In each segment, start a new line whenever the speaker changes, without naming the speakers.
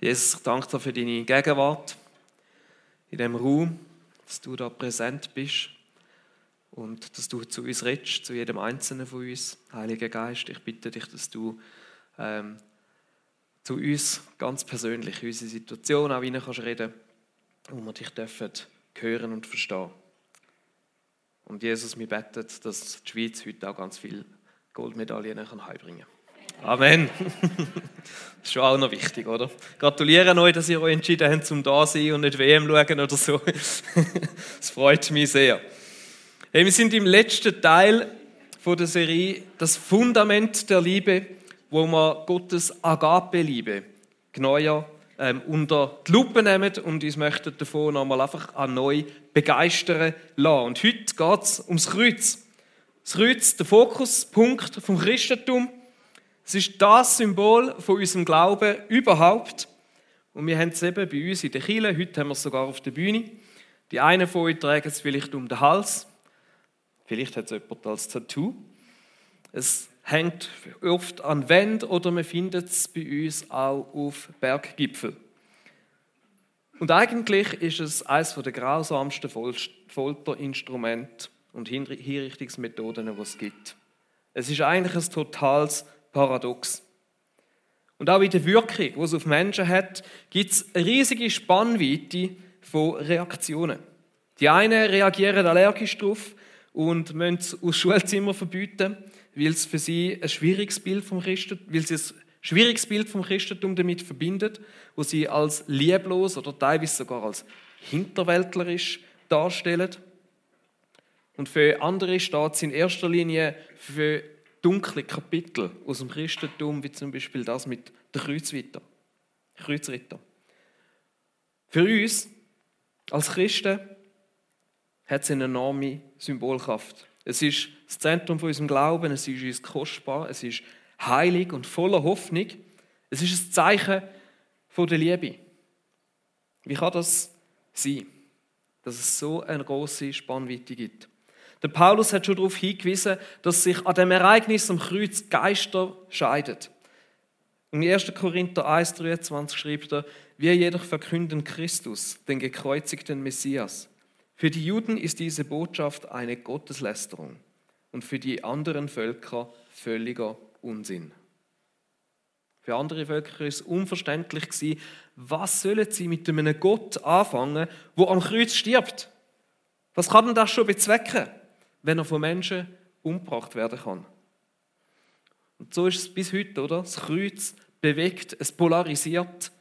Jesus, ich danke dir für deine Gegenwart in diesem Raum, dass du da präsent bist und dass du zu uns redest, zu jedem Einzelnen von uns. Heiliger Geist, ich bitte dich, dass du ähm, zu uns ganz persönlich in unsere Situation auch rein kannst reden wo wir dich dürfen hören und verstehen. Und Jesus, wir beten, dass die Schweiz heute auch ganz viele Goldmedaillen heimbringen kann. Amen. Das ist schon auch noch wichtig, oder? Gratuliere euch, dass ihr euch entschieden habt, zum da sein und nicht WM schauen oder so. Das freut mich sehr. Hey, wir sind im letzten Teil von der Serie Das Fundament der Liebe, wo wir Gottes Agape-Liebe genauer ähm, unter die Lupe nehmen und uns möchten davon nochmal einfach an neu begeistern lassen. Und heute geht es ums Kreuz. Das Kreuz, der Fokuspunkt vom Christentum. Es ist das Symbol von unserem Glauben überhaupt. Und wir haben es eben bei uns in der Kirche, heute haben wir es sogar auf der Bühne. Die einen von euch tragen es vielleicht um den Hals, vielleicht hat es jemand als Tattoo. Es hängt oft an Wänden oder man findet es bei uns auch auf Berggipfeln. Und eigentlich ist es eines der grausamsten Folterinstrumente und Hinrichtungsmethoden, die es gibt. Es ist eigentlich ein totales paradox. Und auch in der Wirkung, die es auf Menschen hat, gibt es eine riesige Spannweite von Reaktionen. Die einen reagieren allergisch darauf und müssen es aus Schulzimmer verbieten, weil es für sie ein schwieriges Bild vom Christentum, weil sie ein schwieriges Bild vom Christentum damit verbindet, wo sie als lieblos oder teilweise sogar als hinterwäldlerisch darstellen. Und für andere steht es in erster Linie für dunkle Kapitel aus dem Christentum, wie zum Beispiel das mit der Kreuzritter. Kreuzritter. Für uns als Christen hat es eine enorme Symbolkraft. Es ist das Zentrum von unserem Glauben, es ist uns kostbar, es ist heilig und voller Hoffnung. Es ist ein Zeichen von der Liebe. Wie kann das sein, dass es so eine große Spannweite gibt? Der Paulus hat schon darauf hingewiesen, dass sich an dem Ereignis am Kreuz Geister scheiden. Im 1. Korinther 1,23 schreibt er, wir jedoch verkünden Christus, den gekreuzigten Messias. Für die Juden ist diese Botschaft eine Gotteslästerung und für die anderen Völker völliger Unsinn. Für andere Völker ist es unverständlich gewesen, was sollen sie mit einem Gott anfangen, wo am Kreuz stirbt? Was kann denn das schon bezwecken? Wenn er von Menschen umgebracht werden kann. Und so ist es bis heute, oder? Das Kreuz bewegt, es polarisiert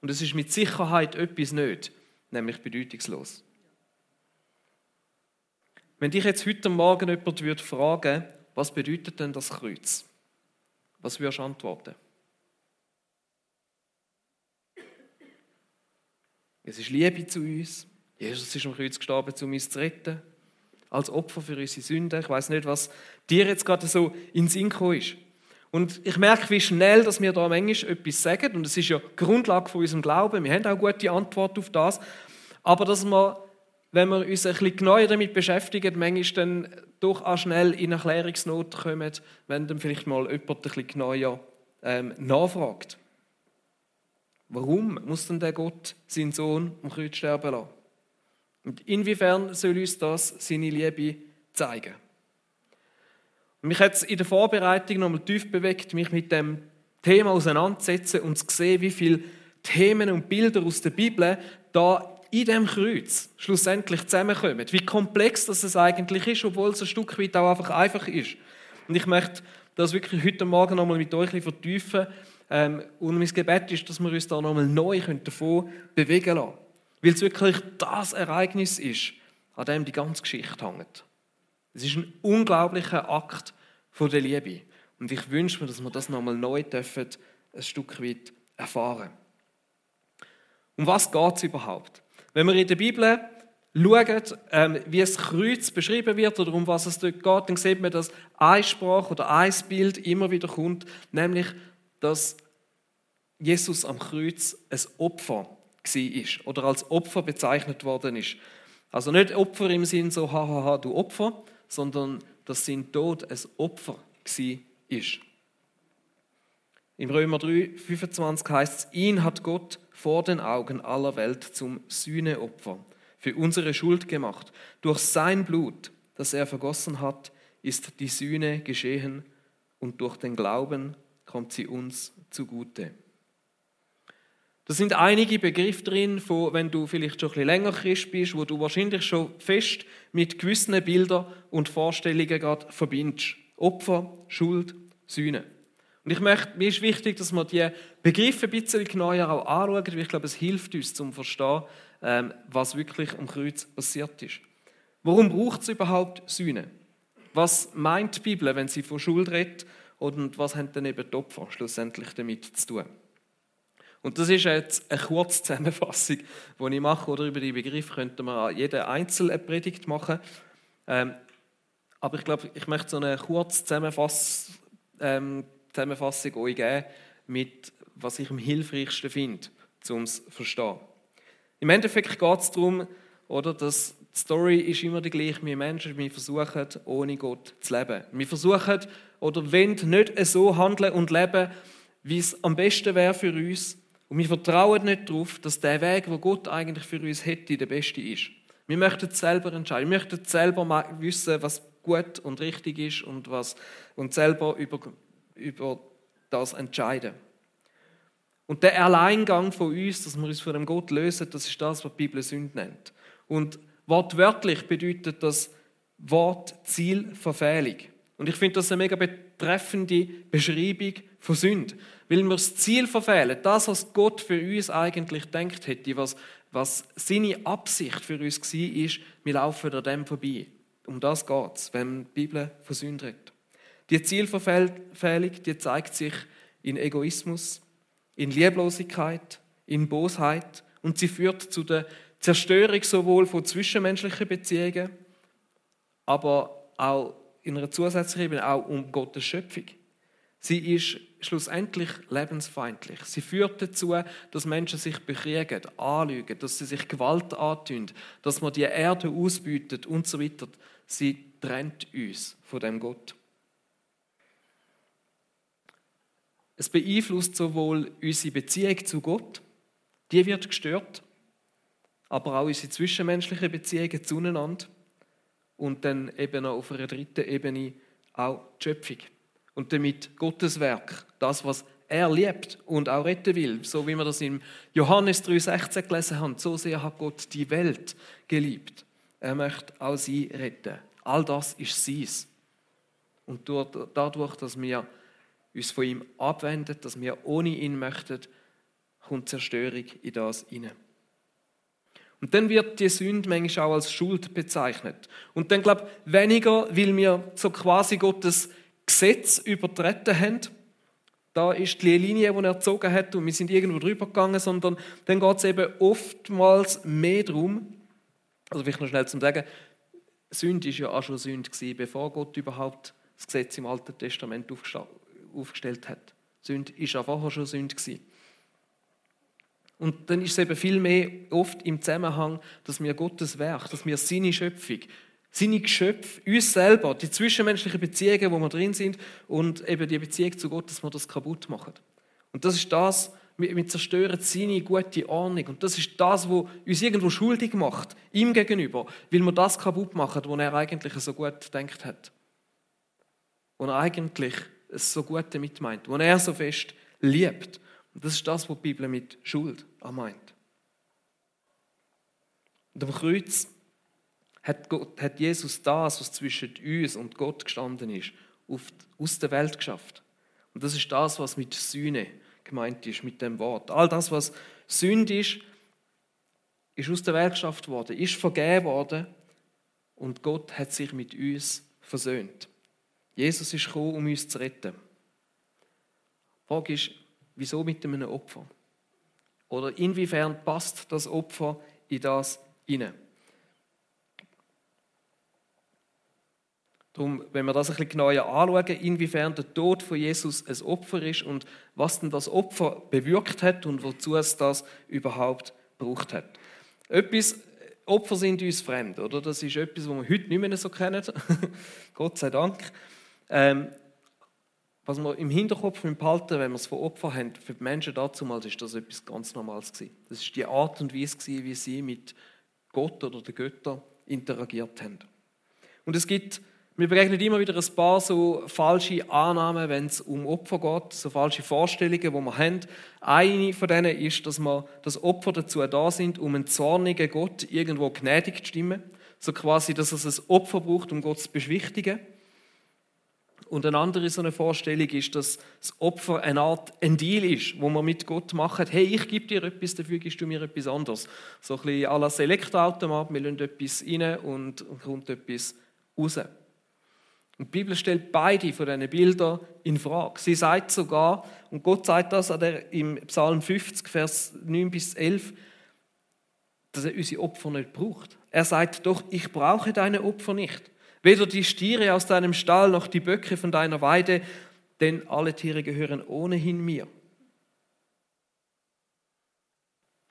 und es ist mit Sicherheit etwas nicht, nämlich bedeutungslos. Wenn dich jetzt heute Morgen jemand würde fragen, was bedeutet denn das Kreuz? Was würdest du antworten? Es ist Liebe zu uns. Jesus ist am Kreuz gestorben, um uns zu retten als Opfer für unsere Sünden. Ich weiß nicht, was dir jetzt gerade so in den Sinn ist. Und ich merke, wie schnell dass wir da manchmal etwas sagen. Und es ist ja Grundlage von unserem Glauben. Wir haben auch gute Antwort auf das. Aber dass wir, wenn wir uns ein bisschen genauer damit beschäftigen, manchmal dann doch auch schnell in Erklärungsnot kommen, wenn dann vielleicht mal jemand ein bisschen genauer ähm, nachfragt. Warum muss denn der Gott seinen Sohn am Kreuz sterben lassen? Und inwiefern soll uns das seine Liebe zeigen? Und mich hat es in der Vorbereitung nochmal tief bewegt, mich mit dem Thema auseinanderzusetzen und zu sehen, wie viele Themen und Bilder aus der Bibel da in dem Kreuz schlussendlich zusammenkommen. Wie komplex das eigentlich ist, obwohl es ein Stück weit auch einfach einfach ist. Und ich möchte das wirklich heute Morgen nochmal mit euch vertiefen. Ähm, und mein Gebet ist, dass wir uns da nochmal neu davon bewegen lassen weil es wirklich das Ereignis ist, an dem die ganze Geschichte hängt. Es ist ein unglaublicher Akt von der Liebe. Und ich wünsche mir, dass wir das nochmal neu dürfen, ein Stück weit erfahren. Um was geht es überhaupt? Wenn wir in der Bibel schauen, ähm, wie das Kreuz beschrieben wird oder um was es dort geht, dann sieht man, dass ein Sprach oder ein Bild immer wieder kommt, nämlich, dass Jesus am Kreuz ein Opfer war oder als Opfer bezeichnet worden ist. Also nicht Opfer im Sinn so, hahaha, du Opfer, sondern dass sein Tod ein Opfer war. Im Römer 3, 25 heißt es, ihn hat Gott vor den Augen aller Welt zum Sühneopfer für unsere Schuld gemacht. Durch sein Blut, das er vergossen hat, ist die Sühne geschehen und durch den Glauben kommt sie uns zugute. Da sind einige Begriffe drin, von, wenn du vielleicht schon ein bisschen länger Christ bist, wo du wahrscheinlich schon fest mit gewissen Bildern und Vorstellungen gerade verbindest. Opfer, Schuld, Sühne. Und ich möchte, mir ist wichtig, dass wir die Begriffe ein bisschen genauer auch anschauen, weil ich glaube, es hilft uns zum Verstehen, ähm, was wirklich am Kreuz passiert ist. Warum braucht es überhaupt Sühne? Was meint die Bibel, wenn sie von Schuld redet? Und was haben dann eben die Opfer schlussendlich damit zu tun? Und das ist jetzt eine kurze Zusammenfassung, die ich mache. Oder über die Begriffe könnte man jede einzelne Predigt machen. Ähm, aber ich glaube, ich möchte so eine kurze Zusammenfass, ähm, Zusammenfassung euch geben, mit was ich am hilfreichsten finde, um es zu verstehen. Im Endeffekt geht es darum, oder, dass die Story ist immer die gleiche. Wir Menschen, wir versuchen, ohne Gott zu leben. Wir versuchen oder wollen nicht so handeln und leben, wie es am besten wäre für uns. Und wir vertrauen nicht darauf, dass der Weg, wo Gott eigentlich für uns hätte, der beste ist. Wir möchten selber entscheiden. Wir möchten selber wissen, was gut und richtig ist und, was, und selber über, über das entscheiden. Und der Alleingang von uns, dass wir uns von dem Gott lösen, das ist das, was die Bibel Sünde nennt. Und wortwörtlich bedeutet das Wort Zielverfehlung. Und ich finde das eine mega betreffende Beschreibung von Sünde. Weil wir das Ziel verfehlen, das, was Gott für uns eigentlich denkt hätte, was, was seine Absicht für uns war, ist, wir laufen an dem vorbei. Um das geht es, wenn die Bibel von Sünde redet. Die Zielverfehlung, die zeigt sich in Egoismus, in Lieblosigkeit, in Bosheit und sie führt zu der Zerstörung sowohl von zwischenmenschlichen Beziehungen, aber auch in einer zusätzlichen Ebene auch um Gottes Schöpfung. Sie ist schlussendlich lebensfeindlich. Sie führt dazu, dass Menschen sich bekriegen, anlügen, dass sie sich Gewalt antun, dass man die Erde ausbütet und so weiter. Sie trennt uns von dem Gott. Es beeinflusst sowohl unsere Beziehung zu Gott, die wird gestört, aber auch unsere zwischenmenschlichen Beziehungen zueinander und dann eben auf einer dritten Ebene auch die Schöpfung. Und damit Gottes Werk, das, was er liebt und auch retten will, so wie wir das in Johannes 3,16 gelesen haben, so sehr hat Gott die Welt geliebt. Er möchte auch sie retten. All das ist sie's. Und dadurch, dass wir uns von ihm abwenden, dass wir ohne ihn möchten, kommt Zerstörung in das hinein. Und dann wird die Sünde manchmal auch als Schuld bezeichnet. Und dann glaube ich weniger, weil wir so quasi Gottes Gesetz übertreten haben. Da ist die Linie, die er gezogen hat und wir sind irgendwo drüber gegangen, sondern dann geht es eben oftmals mehr darum, also vielleicht noch schnell zum Sagen, Sünde ist ja auch schon Sünde gewesen, bevor Gott überhaupt das Gesetz im Alten Testament aufgestellt hat. Sünde ist ja vorher schon Sünde gewesen. Und dann ist es eben viel mehr oft im Zusammenhang, dass wir Gottes Werk, dass wir seine Schöpfung, seine Geschöpfe, uns selber, die zwischenmenschlichen Beziehungen, wo wir drin sind und eben die Beziehung zu Gott, dass wir das kaputt machen. Und das ist das, wir zerstören seine gute Ordnung. Und das ist das, was uns irgendwo schuldig macht, ihm gegenüber, weil wir das kaputt machen, was er eigentlich so gut gedacht hat. Und er eigentlich es so gut damit meint, wo er so fest liebt. Und das ist das, was die Bibel mit Schuld meint. Und am Kreuz hat, Gott, hat Jesus das, was zwischen uns und Gott gestanden ist, aus der Welt geschafft. Und das ist das, was mit Sühne gemeint ist, mit dem Wort. All das, was Sünde ist, ist aus der Welt geschafft worden, ist vergeben worden und Gott hat sich mit uns versöhnt. Jesus ist gekommen, um uns zu retten. Die Frage ist, wieso mit einem Opfer? Oder inwiefern passt das Opfer in das hinein? Darum, wenn wir das ein bisschen genauer anschauen, inwiefern der Tod von Jesus ein Opfer ist und was denn das Opfer bewirkt hat und wozu es das überhaupt braucht hat. Etwas, Opfer sind uns fremd, oder? Das ist etwas, was wir heute nicht mehr so kennen. Gott sei Dank. Ähm, was wir im Hinterkopf behalten, wenn wir es von Opfern haben, für die Menschen damals ist das etwas ganz Normales gewesen. Das ist die Art und Weise wie sie mit Gott oder den Göttern interagiert haben. Und es gibt, mir begegnen immer wieder ein paar so falsche Annahmen, wenn es um Opfer geht, so falsche Vorstellungen, die wir haben. Eine von denen ist, dass wir das Opfer dazu da sind, um einen zornigen Gott irgendwo gnädig zu stimmen. So quasi, dass es ein Opfer braucht, um Gott zu beschwichtigen. Und eine andere so eine Vorstellung ist, dass das Opfer eine Art ein Deal ist, wo man mit Gott macht, hey, ich gebe dir etwas, dafür gibst du mir etwas anderes. So ein bisschen à la Elektroautomat, wir lassen etwas rein und kommt etwas raus. Und die Bibel stellt beide von diesen Bildern in Frage. Sie sagt sogar, und Gott sagt das im Psalm 50, Vers 9 bis 11, dass er unsere Opfer nicht braucht. Er sagt doch, ich brauche deine Opfer nicht. Weder die Stiere aus deinem Stall noch die Böcke von deiner Weide, denn alle Tiere gehören ohnehin mir.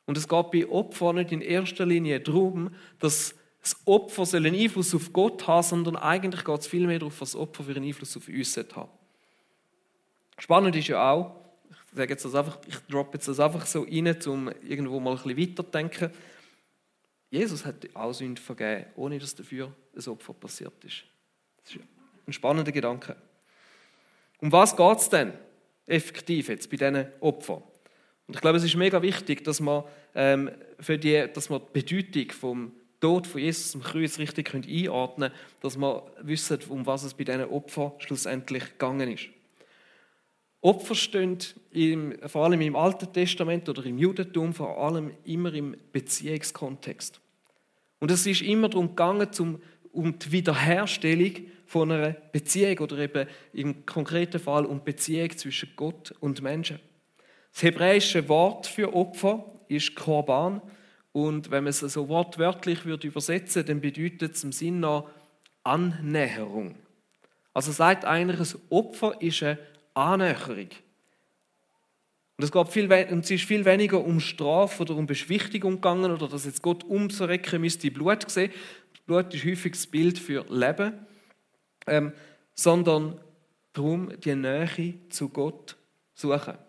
Und es geht bei Opfern nicht in erster Linie darum, dass das Opfer einen Einfluss auf Gott haben, sondern eigentlich geht es vielmehr darauf, was das Opfer für einen Einfluss auf uns hat. Spannend ist ja auch, ich sage jetzt das einfach, ich droppe jetzt das einfach so rein, um irgendwo mal ein bisschen weiterzudenken. Jesus hat auch Sünde vergeben, ohne dass dafür ein Opfer passiert ist. Das ist ein spannender Gedanke. Um was geht es denn effektiv jetzt bei diesen Opfern? Und ich glaube, es ist mega wichtig, dass man, ähm, für die, dass man die Bedeutung vom Tod von Jesus am Kreuz richtig einordnen können, dass man wissen, um was es bei diesen Opfern schlussendlich gegangen ist. Opfer stehen im, vor allem im Alten Testament oder im Judentum vor allem immer im Beziehungskontext. Und es ist immer darum gegangen, zum, um die Wiederherstellung von einer Beziehung oder eben im konkreten Fall um Beziehung zwischen Gott und Menschen. Das hebräische Wort für Opfer ist Korban und wenn man es so wortwörtlich würde übersetzen, dann bedeutet es im Sinne Annäherung. Also sagt eigentlich, ein Opfer ist eine Annäherung. Und es, geht viel, es ist viel weniger um Strafe oder um Beschwichtigung gegangen oder dass jetzt Gott umzurecken müsste Blut sehen. Blut ist häufig das Bild für Leben, ähm, sondern darum, die Nähe zu Gott suchen.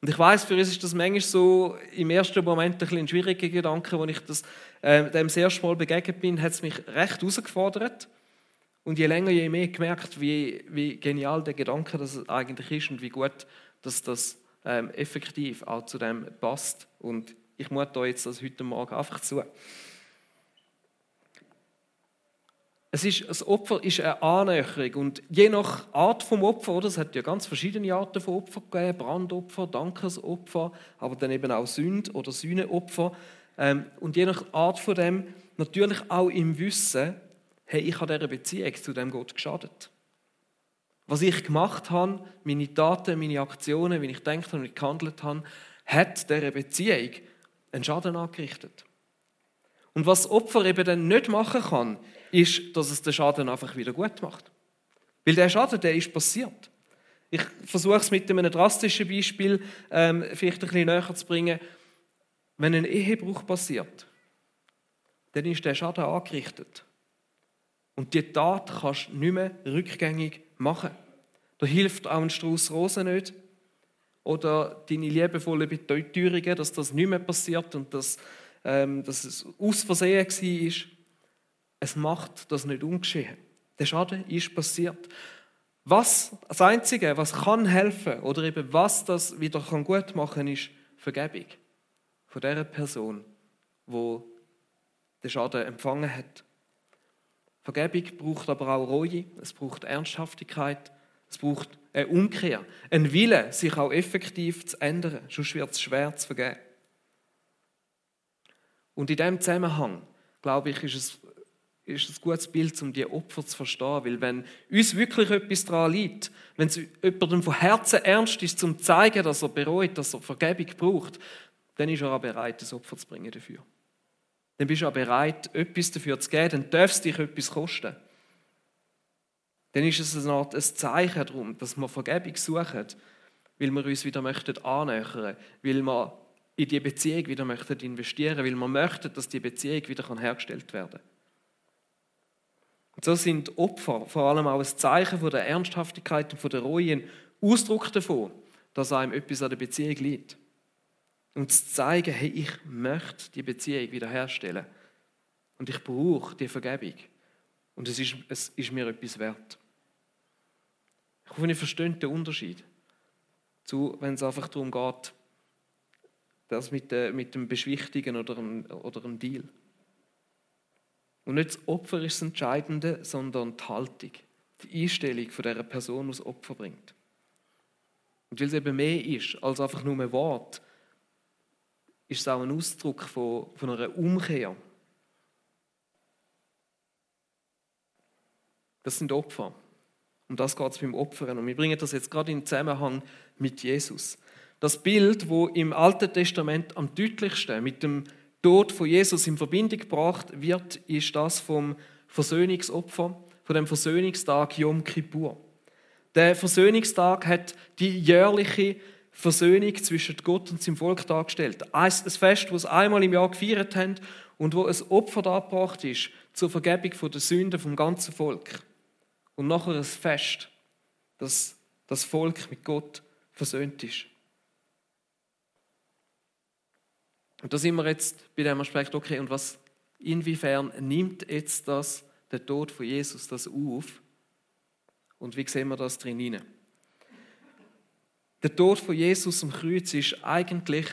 Und ich weiß, für uns ist das manchmal so im ersten Moment ein, ein schwieriger Gedanke, als ich das, äh, dem das erste Mal begegnet bin, hat es mich recht herausgefordert. Und je länger, je mehr gemerkt, wie, wie genial der Gedanke das eigentlich ist und wie gut dass das ähm, effektiv auch zu dem passt. Und ich muss da jetzt das heute Morgen einfach zu. Es ist, das Opfer ist eine Annäherung und je nach Art vom Opfer, oder, es hat ja ganz verschiedene Arten von Opfer gegeben, Brandopfer, Dankesopfer, aber dann eben auch Sünd- oder Sühneopfer. Ähm, und je nach Art von dem natürlich auch im Wissen, hey, ich habe dieser Beziehung zu dem Gott geschadet. Was ich gemacht habe, meine Taten, meine Aktionen, wie ich gedacht habe und gehandelt habe, hat dieser Beziehung einen Schaden angerichtet. Und was Opfer eben dann nicht machen kann, ist, dass es den Schaden einfach wieder gut macht. Weil der Schaden, der ist passiert. Ich versuche es mit einem drastischen Beispiel ähm, vielleicht ein bisschen näher zu bringen. Wenn ein Ehebruch passiert, dann ist der Schaden angerichtet. Und die Tat kannst du nicht mehr rückgängig machen. Da hilft auch ein Strauß Rosen nicht. Oder deine liebevolle Beteuerungen, dass das nicht mehr passiert und dass, ähm, dass es aus Versehen war. Es macht das nicht ungeschehen. Der Schaden ist passiert. Was, das Einzige, was kann helfen oder eben was das wieder kann gut machen ist Vergebung von der Person, wo den Schaden empfangen hat. Vergebung braucht aber auch Reue, es braucht Ernsthaftigkeit, es braucht eine Umkehr, ein Wille, sich auch effektiv zu ändern, sonst wird es schwer zu vergeben. Und in diesem Zusammenhang, glaube ich, ist es, ist es ein gutes Bild, um die Opfer zu verstehen. Weil wenn uns wirklich etwas daran liegt, wenn es jemandem von Herzen ernst ist, zum zu zeigen, dass er bereut, dass er Vergebung braucht, dann ist er auch bereit, das Opfer zu bringen dafür dann bist du auch bereit, etwas dafür zu geben, dann darf es dich etwas kosten. Dann ist es eine Art ein Zeichen darum, dass wir Vergebung suchen, weil wir uns wieder möchten annähern, weil wir in die Beziehung wieder möchten investieren, weil wir möchten, dass die Beziehung wieder hergestellt werden kann. Und so sind Opfer vor allem auch ein Zeichen von der Ernsthaftigkeit und von der Reue, ein Ausdruck davon, dass einem etwas an der Beziehung liegt. Und zu zeigen, hey, ich möchte die Beziehung wiederherstellen. Und ich brauche die Vergebung. Und es ist, es ist mir etwas wert. Ich hoffe, ihr versteht den Unterschied. Zu, wenn es einfach darum geht, das mit, äh, mit dem Beschwichtigen oder einem, oder einem Deal. Und nicht das Opfer ist das Entscheidende, sondern die Haltung, die Einstellung von der Person, die das Opfer bringt. Und weil es eben mehr ist als einfach nur ein Wort, ist es auch ein Ausdruck von, von einer Umkehr. Das sind Opfer. Um das geht es beim Opfern. Und wir bringen das jetzt gerade in Zusammenhang mit Jesus. Das Bild, wo im Alten Testament am deutlichsten mit dem Tod von Jesus in Verbindung gebracht wird, ist das vom Versöhnungsopfer, von dem Versöhnungstag Yom Kippur. Der Versöhnungstag hat die jährliche Versöhnung zwischen Gott und seinem Volk dargestellt. Ein Fest, das sie einmal im Jahr gefeiert haben und wo ein Opfer dargebracht ist zur Vergebung der Sünden vom ganzen Volk. Und nachher ein Fest, dass das Volk mit Gott versöhnt ist. Und da sind wir jetzt bei dem Aspekt, okay, und was, inwiefern nimmt jetzt das, der Tod von Jesus, das auf? Und wie sehen wir das drin hinein? Der Tod von Jesus am Kreuz ist eigentlich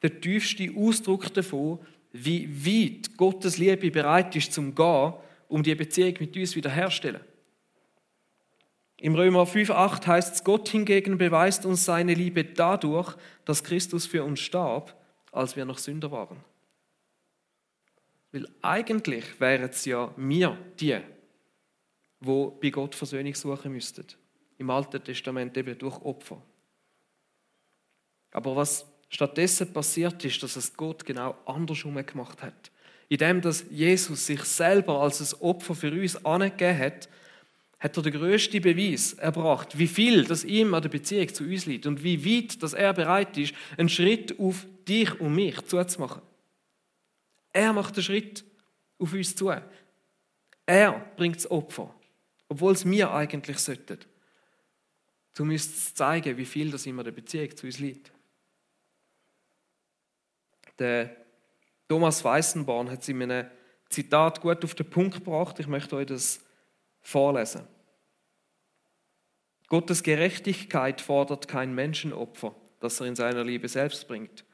der tiefste Ausdruck davon, wie weit Gottes Liebe bereit ist zum Gehen, um die Beziehung mit uns wiederherzustellen. Im Römer 5,8 heißt es, Gott hingegen beweist uns seine Liebe dadurch, dass Christus für uns starb als wir noch Sünder waren. Weil eigentlich wären es ja wir die, wo bei Gott Versöhnung suchen müssten. Im Alten Testament eben durch Opfer. Aber was stattdessen passiert ist, dass es Gott genau andersrum gemacht hat. Indem dass Jesus sich selber als ein Opfer für uns angegeben hat, hat er den größten Beweis erbracht, wie viel das ihm an der Beziehung zu uns liegt und wie weit dass er bereit ist, einen Schritt auf dich und mich zuzumachen. Er macht den Schritt auf uns zu. Er bringt das Opfer, obwohl es mir eigentlich sollten. Du müsst zeigen, wie viel das ihm an der Beziehung zu uns liegt. Der Thomas Weissenborn hat es in einem Zitat gut auf den Punkt gebracht. Ich möchte euch das vorlesen. Gottes Gerechtigkeit fordert kein Menschenopfer, das er in seiner Liebe selbst bringt.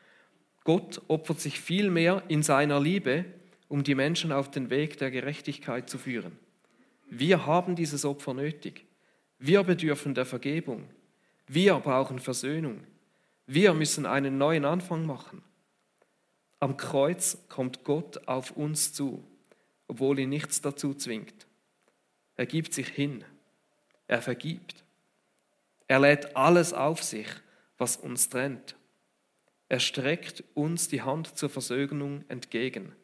Gott opfert sich vielmehr in seiner Liebe, um die Menschen auf den Weg der Gerechtigkeit zu führen. Wir haben dieses Opfer nötig. Wir bedürfen der Vergebung. Wir brauchen Versöhnung. Wir müssen einen neuen Anfang machen. Am Kreuz kommt Gott auf uns zu, obwohl ihn nichts dazu zwingt. Er gibt sich hin. Er vergibt. Er lädt alles auf sich, was uns trennt. Er streckt uns die Hand zur Versöhnung entgegen,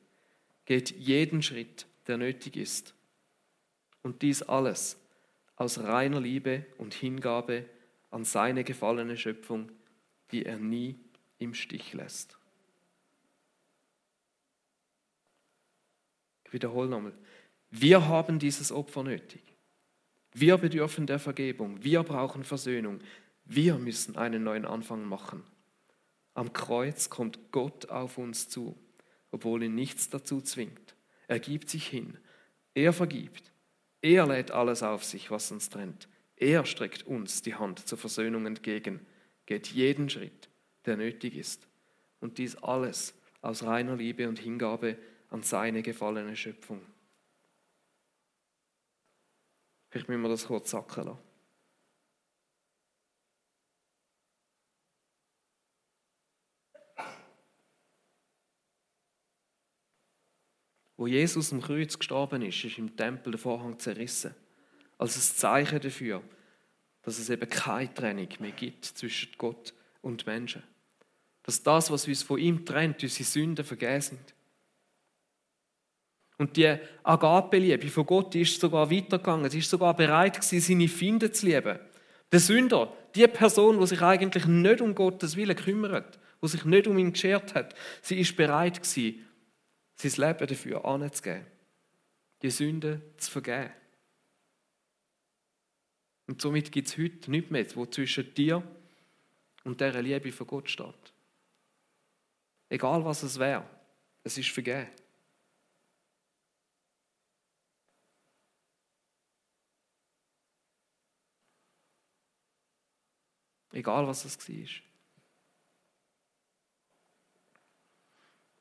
geht jeden Schritt, der nötig ist. Und dies alles aus reiner Liebe und Hingabe an seine gefallene Schöpfung, die er nie im Stich lässt. Ich wiederhole nochmal. Wir haben dieses Opfer nötig. Wir bedürfen der Vergebung. Wir brauchen Versöhnung. Wir müssen einen neuen Anfang machen. Am Kreuz kommt Gott auf uns zu, obwohl ihn nichts dazu zwingt. Er gibt sich hin. Er vergibt. Er lädt alles auf sich, was uns trennt. Er streckt uns die Hand zur Versöhnung entgegen, geht jeden Schritt, der nötig ist. Und dies alles aus reiner Liebe und Hingabe an seine gefallene Schöpfung. Vielleicht müssen wir das kurz sacken lassen. Wo Jesus am Kreuz gestorben ist, ist im Tempel der Vorhang zerrissen. Als ein Zeichen dafür, dass es eben keine Trennung mehr gibt zwischen Gott und Menschen. Dass das, was uns von ihm trennt, unsere Sünden vergeben sind. Und die Agape-Liebe von Gott ist sogar weitergegangen. Sie ist sogar bereit seine Feinde zu lieben. Der Sünder, die Person, die sich eigentlich nicht um Gottes Willen kümmert, die sich nicht um ihn geschert hat, sie ist bereit sein Leben dafür anzugeben. Die Sünde zu vergeben. Und somit gibt es heute nichts mehr, wo zwischen dir und dieser Liebe von Gott steht. Egal was es wäre, es ist vergeben. Egal was es war.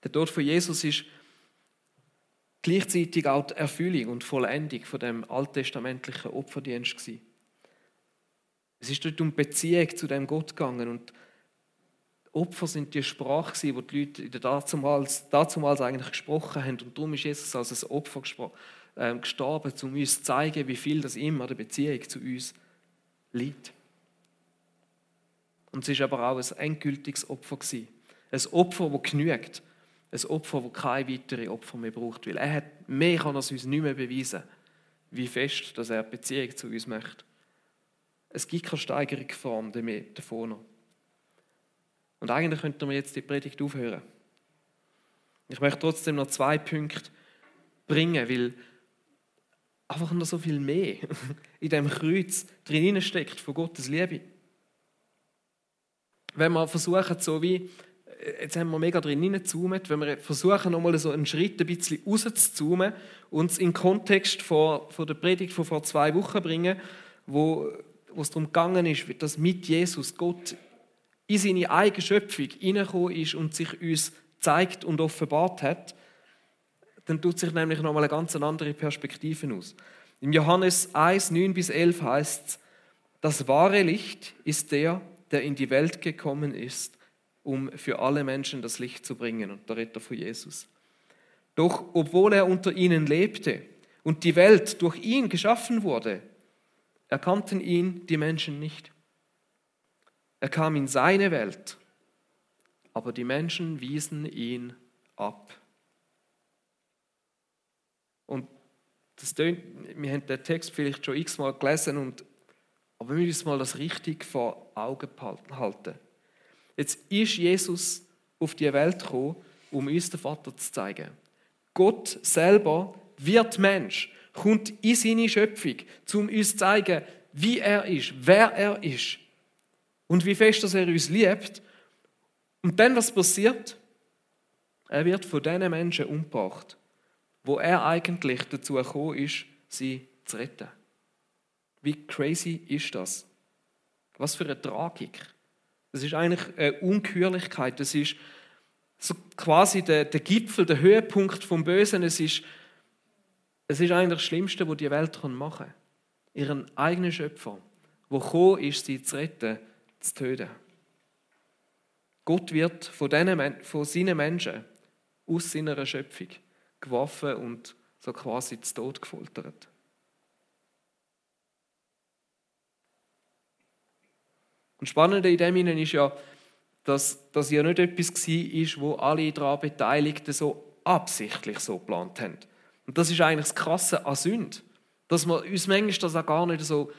Der Tod von Jesus ist gleichzeitig auch die Erfüllung und Vollendung von dem alttestamentlichen Opferdienst. Es ist dort um Beziehung zu dem Gott gegangen und Opfer sind die Sprache, die die Leute dazumals, dazumals eigentlich gesprochen haben. Und darum ist Jesus als ein Opfer ähm, gestorben, um uns zu zeigen, wie viel das immer der Beziehung zu uns liegt. Und es ist aber auch ein endgültiges Opfer gewesen. Ein Opfer, das genügt. Ein Opfer, das keine weiteren Opfer mehr braucht. Weil er hat, mehr kann er uns nicht mehr beweisen, wie fest dass er Beziehung zu uns möchte. Es gibt keine Steigerung von mehr davon. Und eigentlich könnten wir jetzt die Predigt aufhören. Ich möchte trotzdem noch zwei Punkte bringen, weil einfach noch so viel mehr in dem Kreuz drin steckt von Gottes Liebe. Wenn wir versuchen, so wie, jetzt haben wir mega drin hineingezoomt, wenn wir versuchen, nochmal so einen Schritt ein bisschen rauszuzoomen und es in den Kontext von, von der Predigt von vor zwei Wochen bringen, wo, wo es darum gegangen ist, dass mit Jesus Gott in seine eigene Schöpfung hineingekommen ist und sich uns zeigt und offenbart hat, dann tut sich nämlich nochmal eine ganz andere Perspektive aus. Im Johannes 1, 9 bis 11 heißt es, das wahre Licht ist der, der in die Welt gekommen ist, um für alle Menschen das Licht zu bringen. Und der Retter von Jesus. Doch obwohl er unter ihnen lebte und die Welt durch ihn geschaffen wurde, erkannten ihn die Menschen nicht. Er kam in seine Welt, aber die Menschen wiesen ihn ab. Und das tönt, wir haben den Text vielleicht schon x-mal gelesen, und, aber wir müssen mal das richtig vor Augen halten. Jetzt ist Jesus auf die Welt gekommen, um uns den Vater zu zeigen. Gott selber wird Mensch, kommt in seine Schöpfung, um uns zu zeigen, wie er ist, wer er ist und wie fest dass er uns liebt. Und dann, was passiert? Er wird von diesen Menschen umgebracht, wo er eigentlich dazu gekommen ist, sie zu retten. Wie crazy ist das? Was für eine Tragik. Das ist eigentlich eine Unkürlichkeit. Das ist so quasi der, der Gipfel, der Höhepunkt vom Bösen. Es ist, es ist eigentlich das Schlimmste, was die Welt machen kann. Ihren eigenen Schöpfer, wo gekommen ist, sie zu retten zu töten. Gott wird von, denen, von seinen Menschen aus seiner Schöpfung geworfen und so quasi zu Tod gefoltert. Und spannend in dem ist ja, dass das ja nicht etwas war, wo alle daran Beteiligten so absichtlich so geplant haben. Und das ist eigentlich das Krasse an Sünde, dass wir uns manchmal das auch gar nicht so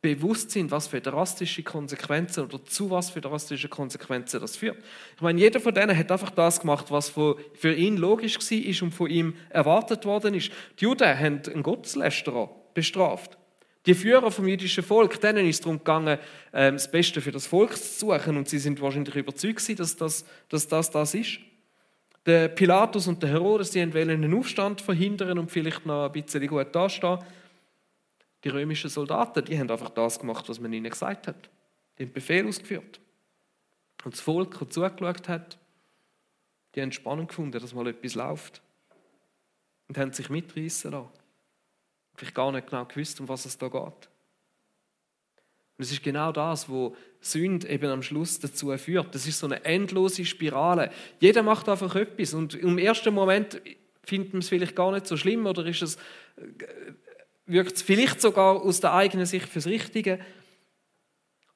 bewusst sind, was für drastische Konsequenzen oder zu was für drastische Konsequenzen das führt. Ich meine, jeder von denen hat einfach das gemacht, was für ihn logisch war und von ihm erwartet worden ist. Die Juden haben einen Gotteslästerer bestraft. Die Führer vom jüdischen Volk, denen ist es darum gegangen, ähm, das Beste für das Volk zu suchen und sie sind wahrscheinlich überzeugt dass das dass das, das ist. Der Pilatus und der Herodes, die wollen einen Aufstand verhindern und vielleicht noch ein bisschen gut dastehen. Die römischen Soldaten, die haben einfach das gemacht, was man ihnen gesagt hat. Die haben Befehl ausgeführt. Und das Volk, das zugeschaut hat, die haben spannend gefunden, dass mal etwas läuft. Und haben sich mitreißen lassen. Vielleicht gar nicht genau gewusst, um was es da geht. Und es ist genau das, wo Sünde eben am Schluss dazu führt. Das ist so eine endlose Spirale. Jeder macht einfach etwas und im ersten Moment findet man es vielleicht gar nicht so schlimm oder ist es wirkt es vielleicht sogar aus der eigenen Sicht fürs Richtige,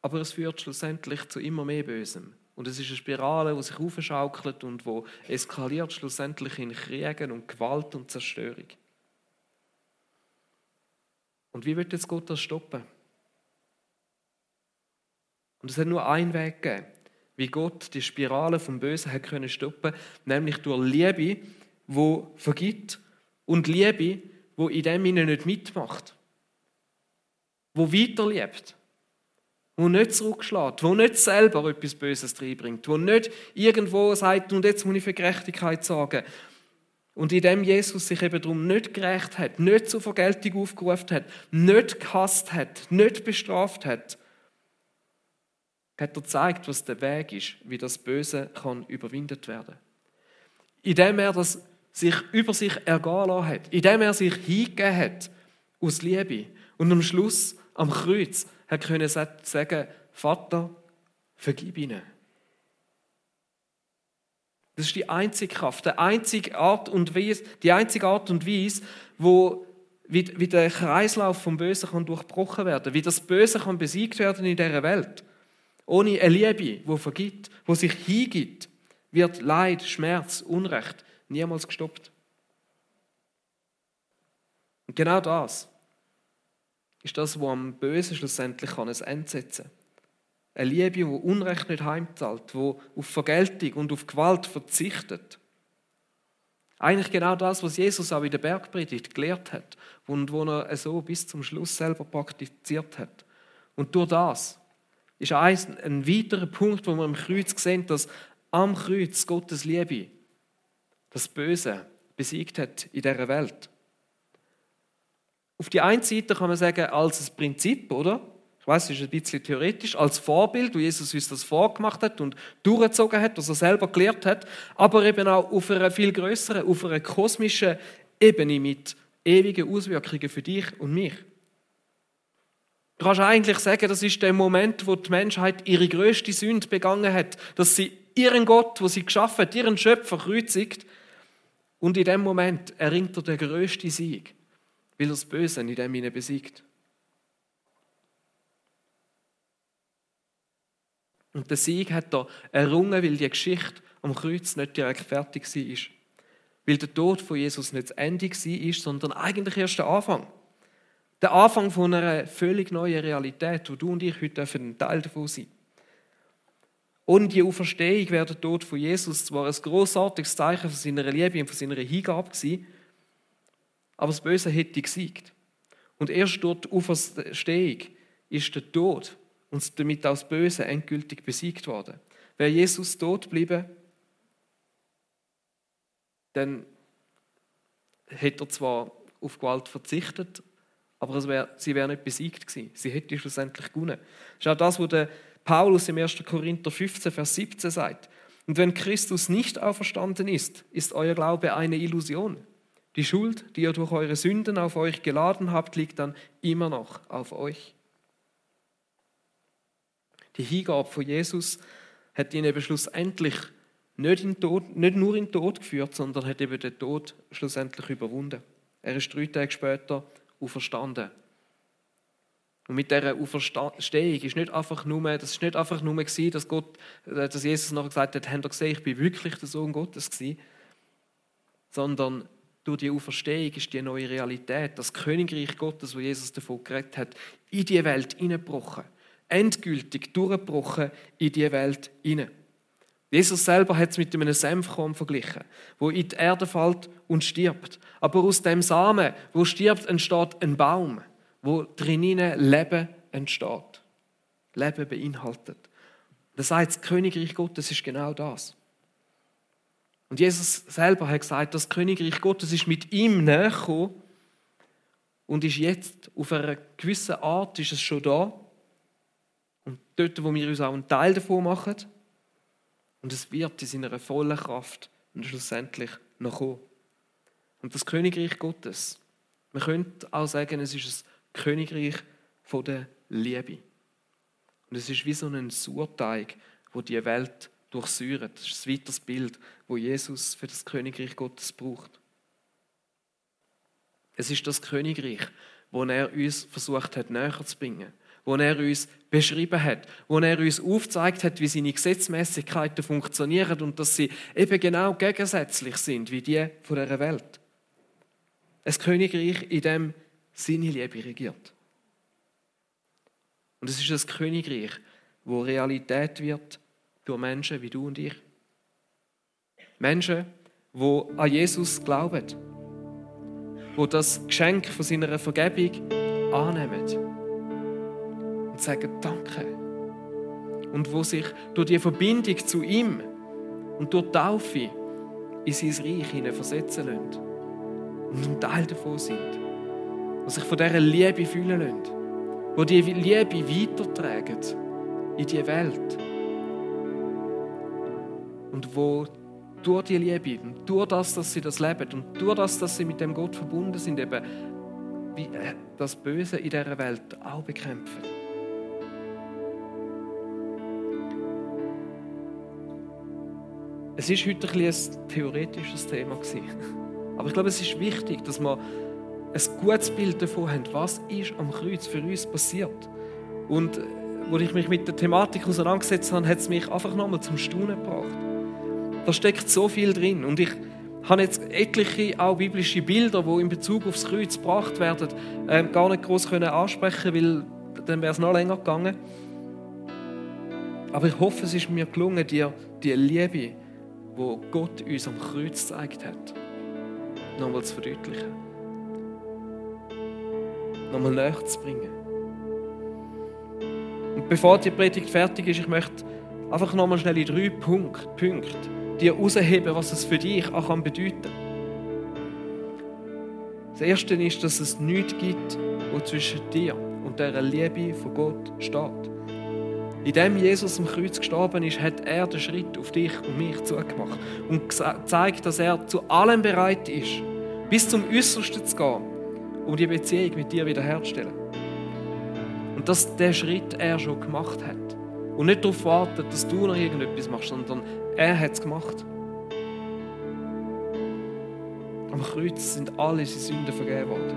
aber es führt schlussendlich zu immer mehr Bösem. Und es ist eine Spirale, die sich aufschaukelt und wo eskaliert schlussendlich in Kriegen und Gewalt und Zerstörung. Und wie wird jetzt Gott das stoppen? Und es hat nur einen Weg gegeben, wie Gott die Spirale vom Bösen hat können stoppen, nämlich durch Liebe, wo vergibt und Liebe, wo in dem Sinne nicht mitmacht. wo weiterlebt, wo nicht zurückschlägt, wo nicht selber etwas Böses reinbringt, wo nicht irgendwo sagt, und jetzt muss ich für Gerechtigkeit sorgen. Und in dem Jesus sich eben darum nicht gerecht hat, nicht zur Vergeltung aufgerufen hat, nicht gehasst hat, nicht bestraft hat, hat er gezeigt, was der Weg ist, wie das Böse kann überwindet werden. Indem er das sich über sich ergehen lassen hat, indem er sich hingegeben hat aus Liebe und am Schluss am Kreuz hat können sagen, Vater, vergib ihnen. Das ist die einzige Kraft, die einzige Art und Weise, die einzige Art und Weise, wo wie, wie der Kreislauf vom Bösen kann durchbrochen werden, wie das Böse kann besiegt werden in dieser Welt. Ohne eine Liebe, wo vergibt, wo sich hingibt, wird Leid, Schmerz, Unrecht niemals gestoppt. Und genau das ist das, was am Bösen schlussendlich ein Ende setzen kann. Eine Liebe, die Unrecht nicht heimzahlt, die auf Vergeltung und auf Gewalt verzichtet. Eigentlich genau das, was Jesus auch in der Bergpredigt gelehrt hat und wo er so bis zum Schluss selber praktiziert hat. Und durch das ist ein, ein weiterer Punkt, wo wir im Kreuz sehen, dass am Kreuz Gottes Liebe das Böse besiegt hat in dieser Welt. Auf die einen Seite kann man sagen, als ein Prinzip, oder? Ich weiß, es ist ein bisschen theoretisch, als Vorbild, wo Jesus uns das vorgemacht hat und durchgezogen hat, was er selber gelehrt hat, aber eben auch auf einer viel größeren, auf einer kosmischen Ebene mit ewigen Auswirkungen für dich und mich. Du kannst eigentlich sagen, das ist der Moment, wo die Menschheit ihre größte Sünde begangen hat, dass sie ihren Gott, wo sie geschaffen hat, ihren Schöpfer kreuzigt und in dem Moment erringt er den größten Sieg, weil er das Böse in dem ihnen besiegt. Und der Sieg hat er errungen, weil die Geschichte am Kreuz nicht direkt fertig war. Weil der Tod von Jesus nicht das Ende war, sondern eigentlich erst der Anfang. Der Anfang von einer völlig neuen Realität, wo du und ich heute ein Teil davon sind. Ohne die Auferstehung wäre der Tod von Jesus zwar ein großartiges Zeichen von seiner Liebe und von seiner Hingabe gewesen, aber das Böse hätte gesiegt. Und erst durch die Auferstehung ist der Tod und damit auch das Böse endgültig besiegt worden. Wäre Jesus tot geblieben, dann hätte er zwar auf Gewalt verzichtet, aber wär, sie wäre nicht besiegt gewesen. Sie hätte schlussendlich gewonnen. Das ist auch das, was der Paulus im 1. Korinther 15, Vers 17 sagt. Und wenn Christus nicht auferstanden ist, ist euer Glaube eine Illusion. Die Schuld, die ihr durch eure Sünden auf euch geladen habt, liegt dann immer noch auf euch. Die Hingabe von Jesus hat ihn eben schlussendlich nicht, in Tod, nicht nur in den Tod geführt, sondern hat eben den Tod schlussendlich überwunden. Er ist drei Tage später auferstanden. Und mit dieser Auferstehung ist nicht einfach nur, das ist nicht einfach nur gewesen, dass, Gott, äh, dass Jesus nachher gesagt hat, habt ihr gesehen, ich bin wirklich der Sohn Gottes gewesen, sondern durch die Auferstehung ist die neue Realität, das Königreich Gottes, wo Jesus davon geredet hat, in die Welt hineingebrochen. Endgültig durchgebrochen in die Welt hinein. Jesus selber hat es mit einem Senfkorn verglichen, wo in die Erde fällt und stirbt. Aber aus dem Samen, wo stirbt, entsteht ein Baum wo drinnen Leben entsteht. Leben beinhaltet. Das heißt, das Königreich Gottes ist genau das. Und Jesus selber hat gesagt, das Königreich Gottes ist mit ihm näher und ist jetzt auf einer gewissen Art ist es schon da. Und dort, wo wir uns auch einen Teil davon machen. Und es wird in seiner vollen Kraft und schlussendlich noch kommen. Und das Königreich Gottes, man könnte auch sagen, es ist ein Königreich der Liebe. Und es ist wie so ein Surteig, wo die Welt durchsäuert. Das ist ein weiteres Bild, wo Jesus für das Königreich Gottes braucht. Es ist das Königreich, wo er uns versucht hat, näher zu bringen, wo er uns beschrieben hat, wo er uns aufgezeigt hat, wie seine Gesetzmäßigkeiten funktionieren und dass sie eben genau gegensätzlich sind wie die von der Welt. Ein Königreich, in dem seine Liebe regiert. Und es ist das Königreich, wo Realität wird durch Menschen wie du und ich. Menschen, wo an Jesus glauben, wo das Geschenk von seiner Vergebung annehmen sagen, danke. Und wo sich durch die Verbindung zu ihm und durch die Taufe in sein Reich hinein versetzen lassen und ein Teil davon sind. Die sich von dieser Liebe fühlen lassen. Die die Liebe weitertragen in die Welt. Und wo durch die Liebe und durch das, dass sie das leben und durch das, dass sie mit dem Gott verbunden sind, eben äh, das Böse in dieser Welt auch bekämpfen. Es ist heute ein, ein theoretisches Thema aber ich glaube, es ist wichtig, dass wir ein gutes Bild davon haben, was ist am Kreuz für uns passiert. Und äh, als ich mich mit der Thematik auseinandergesetzt habe, hat es mich einfach nochmal zum Staunen gebracht. Da steckt so viel drin und ich habe jetzt etliche auch biblische Bilder, die in Bezug aufs Kreuz gebracht werden, äh, gar nicht groß können ansprechen, weil dann wäre es noch länger gegangen. Aber ich hoffe, es ist mir gelungen, dir die Liebe, wo Gott uns am Kreuz gezeigt hat, nochmal zu verdeutlichen. Nochmal näher zu bringen. Und bevor die Predigt fertig ist, ich möchte einfach nochmal schnell in drei Punkte, Punkte dir herausheben, was es für dich auch bedeuten kann. Das Erste ist, dass es nichts gibt, was zwischen dir und der Liebe von Gott steht. Indem Jesus am Kreuz gestorben ist, hat er den Schritt auf dich und mich zugemacht und gezeigt, dass er zu allem bereit ist, bis zum Äußersten zu gehen, um die Beziehung mit dir wiederherzustellen. Und dass der Schritt er schon gemacht hat. Und nicht darauf wartet, dass du noch irgendetwas machst, sondern er hat es gemacht. Am Kreuz sind alle seine Sünden vergeben worden.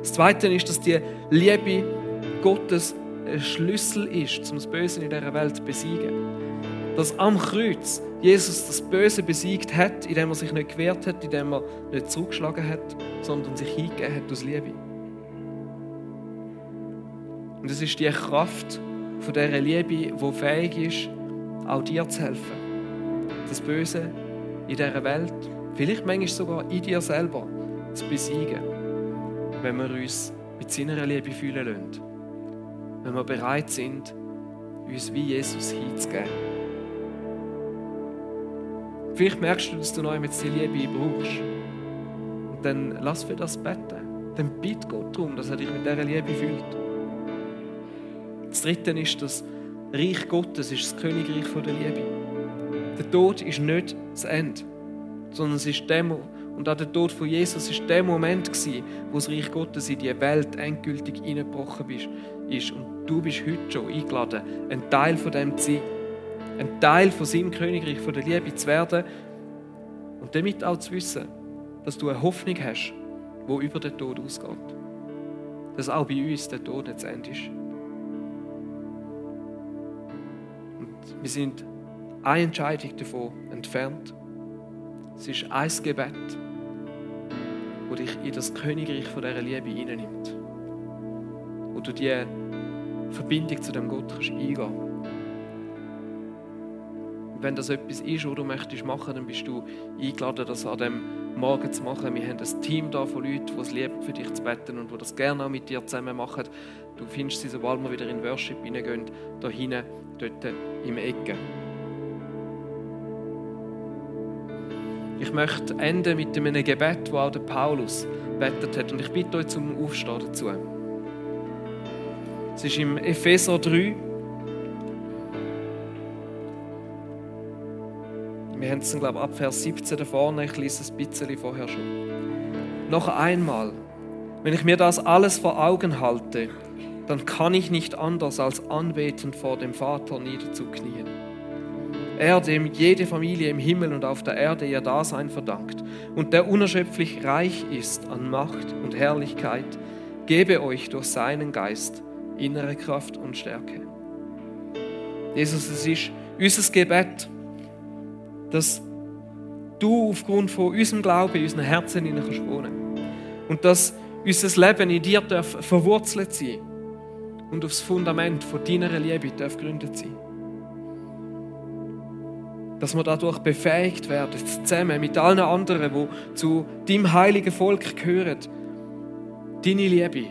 Das Zweite ist, dass die Liebe Gottes ein Schlüssel ist, um das Böse in dieser Welt zu besiegen. Dass am Kreuz Jesus das Böse besiegt hat, indem er sich nicht gewehrt hat, indem er nicht zurückgeschlagen hat, sondern sich hingegeben hat aus Liebe. Und es ist die Kraft von dieser Liebe, die fähig ist, auch dir zu helfen. Das Böse in dieser Welt, vielleicht manchmal sogar in dir selber, zu besiegen, wenn wir uns mit seiner Liebe fühlen lassen. Wenn wir bereit sind, uns wie Jesus hinzugeben. Vielleicht merkst du, dass du neu mit die Liebe brauchst. Und dann lass für das beten. Dann bitte Gott darum, dass er dich mit dieser Liebe fühlt. Das Dritte ist, das Reich Gottes ist das Königreich der Liebe. Der Tod ist nicht das Ende, sondern es ist der, und auch der Tod von Jesus ist der Moment wo das Reich Gottes in die Welt endgültig eingebrochen ist. Und du bist heute schon eingeladen, ein Teil von dem zu sein, ein Teil von seinem Königreich, von der Liebe zu werden und damit auch zu wissen, dass du eine Hoffnung hast, wo über den Tod ausgeht. Dass auch bei uns der Tod nicht zu Ende ist. Wir sind eine Entscheidung davon entfernt. Es ist ein Gebet, das dich in das Königreich von dieser Liebe hineinnimmt. Wo du die Verbindung zu dem Gott kannst eingehen kannst. Wenn das etwas ist, was du möchtest machen, dann bist du eingeladen, das an dem Morgen zu machen. Wir haben ein Team da von Leuten, die es lieben, für dich zu beten und die das gerne auch mit dir zusammen machen. Du findest sie, sobald wir wieder in Worship hineingehen, da hinten dort im Ecke. Ich möchte enden mit einem Gebet, das auch der Paulus betet hat. Und ich bitte euch zum Aufstehen dazu. Es ist im Epheser 3. Wir haben es, glaube ich, ab Vers 17 da vorne. Ich lese es ein bisschen vorher schon. Noch einmal, wenn ich mir das alles vor Augen halte, dann kann ich nicht anders als anbetend vor dem Vater niederzuknien. Er, dem jede Familie im Himmel und auf der Erde ihr Dasein verdankt und der unerschöpflich reich ist an Macht und Herrlichkeit, gebe euch durch seinen Geist innere Kraft und Stärke. Jesus, es ist unser Gebet, dass du aufgrund von unserem Glauben in unseren Herzen hinein kannst wohnen. Und dass unser Leben in dir darf verwurzelt sein und aufs Fundament von deiner Liebe darf gegründet sein. Dass wir dadurch befähigt werden, zusammen mit allen anderen, die zu deinem heiligen Volk gehören, deine Liebe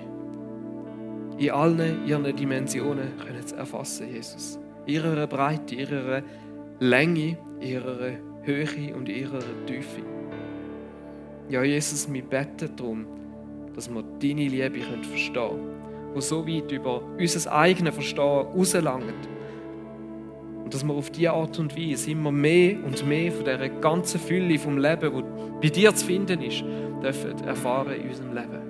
in allen ihren Dimensionen können zu erfassen, Jesus. Ihrer Breite, ihrer Länge, ihrer Höhe und ihrer Tiefe. Ja, Jesus, wir beten darum, dass wir deine Liebe verstehen können, die so weit über unser eigenes Verstehen rauslangt. Und dass wir auf diese Art und Weise immer mehr und mehr von dieser ganzen Fülle vom Leben, die bei dir zu finden ist, dürfen erfahren in unserem Leben.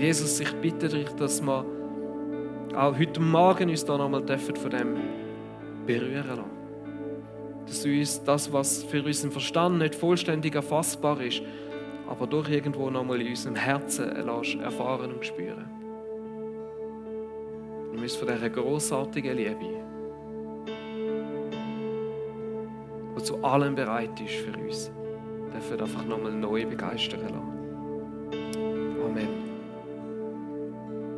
Jesus, ich bitte dich, dass wir auch heute Morgen uns da nochmal von dem berühren lassen. Dass uns das, was für unseren Verstand nicht vollständig erfassbar ist, aber doch irgendwo nochmal in unserem Herzen erfahren und spüren. Wir müssen von dieser grossartigen Liebe, die zu allem bereit ist für uns, dürfen einfach nochmal neu begeistern lassen.